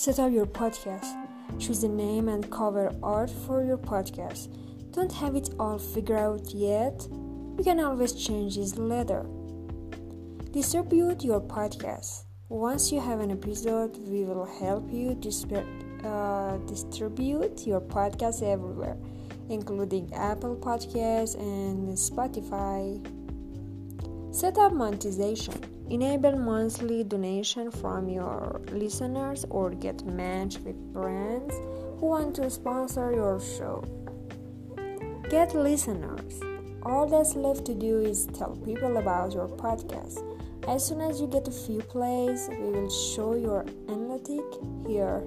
Set up your podcast. Choose the name and cover art for your podcast. Don't have it all figured out yet? You can always change this later. Distribute your podcast. Once you have an episode, we will help you uh, distribute your podcast everywhere, including Apple Podcasts and Spotify. Set up monetization. Enable monthly donation from your listeners or get matched with brands who want to sponsor your show. Get listeners. All that's left to do is tell people about your podcast. As soon as you get a few plays, we will show your analytic here.